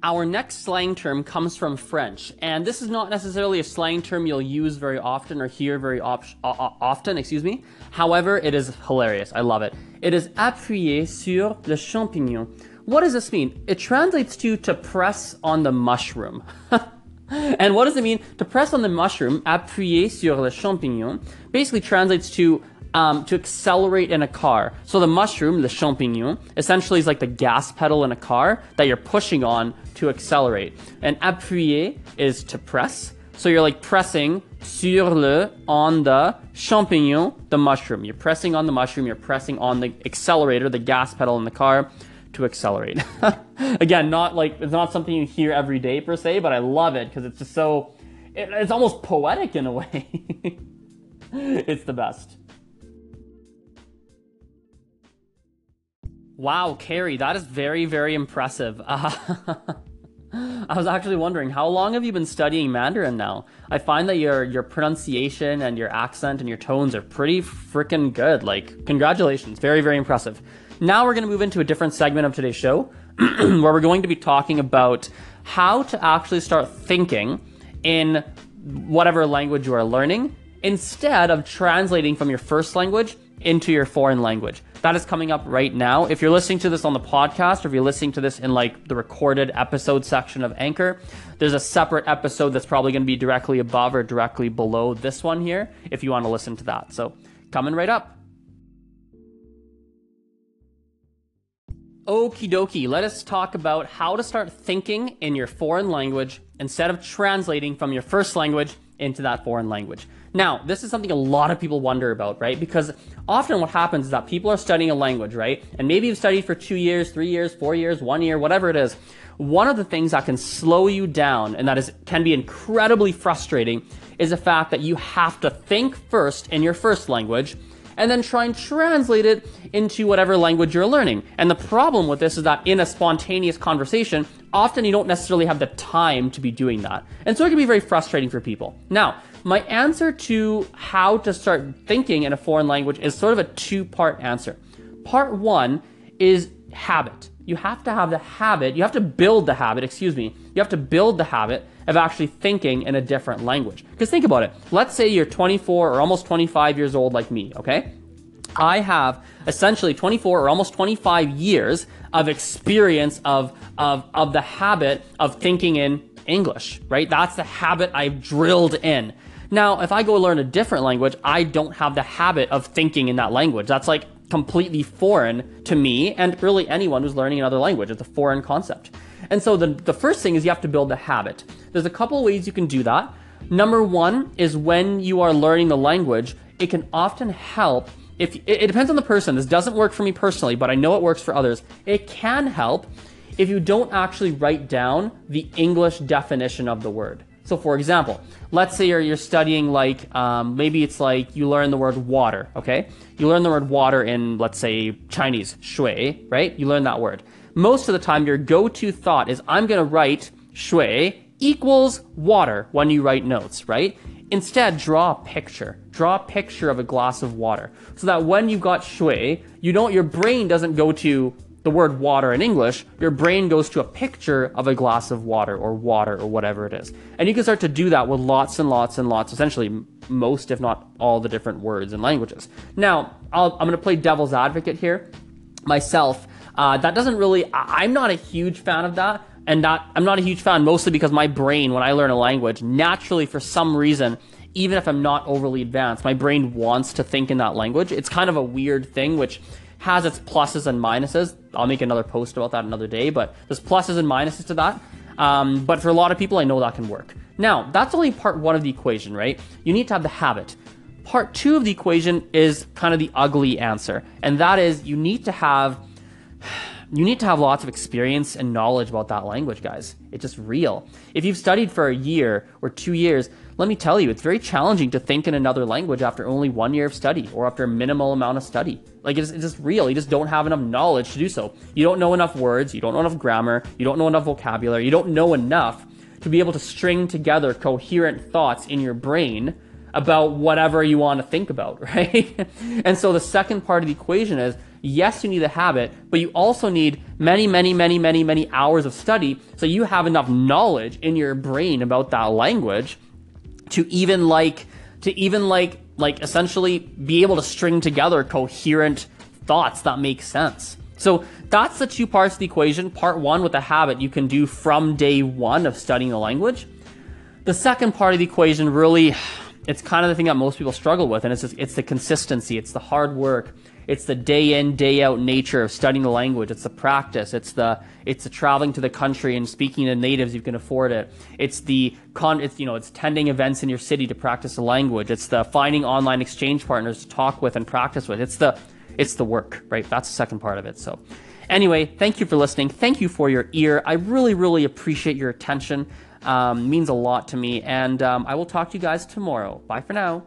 Our next slang term comes from French, and this is not necessarily a slang term you'll use very often or hear very op- often, excuse me. However, it is hilarious. I love it. It is appuyer sur le champignon. What does this mean? It translates to to press on the mushroom. and what does it mean? To press on the mushroom, appuyer sur le champignon, basically translates to um, to accelerate in a car. So the mushroom, the champignon, essentially is like the gas pedal in a car that you're pushing on to accelerate. And appuyer is to press. So you're like pressing sur le, on the champignon, the mushroom. You're pressing on the mushroom, you're pressing on the accelerator, the gas pedal in the car to accelerate. Again, not like, it's not something you hear every day per se, but I love it because it's just so, it, it's almost poetic in a way. it's the best. Wow, Carrie, that is very, very impressive. Uh, I was actually wondering, how long have you been studying Mandarin now? I find that your your pronunciation and your accent and your tones are pretty freaking good. Like, congratulations, very, very impressive. Now we're going to move into a different segment of today's show, where we're going to be talking about how to actually start thinking in whatever language you are learning instead of translating from your first language into your foreign language. That is coming up right now. If you're listening to this on the podcast or if you're listening to this in like the recorded episode section of Anchor, there's a separate episode that's probably going to be directly above or directly below this one here if you want to listen to that. So, coming right up. Okie dokie, let us talk about how to start thinking in your foreign language instead of translating from your first language into that foreign language. Now, this is something a lot of people wonder about, right? Because often what happens is that people are studying a language, right? And maybe you've studied for two years, three years, four years, one year, whatever it is. One of the things that can slow you down and that is can be incredibly frustrating is the fact that you have to think first in your first language and then try and translate it into whatever language you're learning. And the problem with this is that in a spontaneous conversation, often you don't necessarily have the time to be doing that. And so it can be very frustrating for people. Now, my answer to how to start thinking in a foreign language is sort of a two part answer. Part one is habit. You have to have the habit, you have to build the habit, excuse me, you have to build the habit of actually thinking in a different language. Because think about it. Let's say you're 24 or almost 25 years old like me, okay? I have essentially 24 or almost 25 years of experience of, of, of the habit of thinking in English, right? That's the habit I've drilled in. Now, if I go learn a different language, I don't have the habit of thinking in that language. That's like completely foreign to me and really anyone who's learning another language. It's a foreign concept. And so the, the first thing is you have to build the habit. There's a couple ways you can do that. Number one is when you are learning the language, it can often help if it, it depends on the person. This doesn't work for me personally, but I know it works for others. It can help if you don't actually write down the English definition of the word. So, for example, let's say you're, you're studying like um, maybe it's like you learn the word water. Okay, you learn the word water in let's say Chinese shui, right? You learn that word. Most of the time, your go-to thought is I'm to write shui equals water when you write notes, right? Instead, draw a picture. Draw a picture of a glass of water, so that when you've got shui, you don't your brain doesn't go to the word water in English, your brain goes to a picture of a glass of water or water or whatever it is. And you can start to do that with lots and lots and lots, essentially most, if not all, the different words and languages. Now, i am going to play devil's advocate here myself. Uh, that doesn't really, I'm not a huge fan of that. And I'm not a huge fan mostly because my brain, when I learn a language, naturally, for some reason, even if I'm not overly advanced, my brain wants to think in that language. It's kind of a weird thing, which has its pluses and minuses. I'll make another post about that another day, but there's pluses and minuses to that. Um, but for a lot of people, I know that can work. Now, that's only part one of the equation, right? You need to have the habit. Part two of the equation is kind of the ugly answer, and that is you need to have you need to have lots of experience and knowledge about that language, guys. It's just real. If you've studied for a year or two years, let me tell you, it's very challenging to think in another language after only one year of study or after a minimal amount of study. Like, it's, it's just real. You just don't have enough knowledge to do so. You don't know enough words, you don't know enough grammar, you don't know enough vocabulary, you don't know enough to be able to string together coherent thoughts in your brain about whatever you want to think about, right? and so the second part of the equation is Yes, you need the habit, but you also need many, many, many, many, many hours of study so you have enough knowledge in your brain about that language to even like to even like like essentially be able to string together coherent thoughts that make sense. So that's the two parts of the equation. Part one with the habit you can do from day one of studying the language. The second part of the equation really, it's kind of the thing that most people struggle with, and it's just, it's the consistency, it's the hard work, it's the day in day out nature of studying the language. It's the practice. It's the it's the traveling to the country and speaking to natives. You can afford it. It's the con. It's you know it's attending events in your city to practice the language. It's the finding online exchange partners to talk with and practice with. It's the it's the work, right? That's the second part of it. So. Anyway, thank you for listening. Thank you for your ear. I really, really appreciate your attention. Um, means a lot to me. And um, I will talk to you guys tomorrow. Bye for now.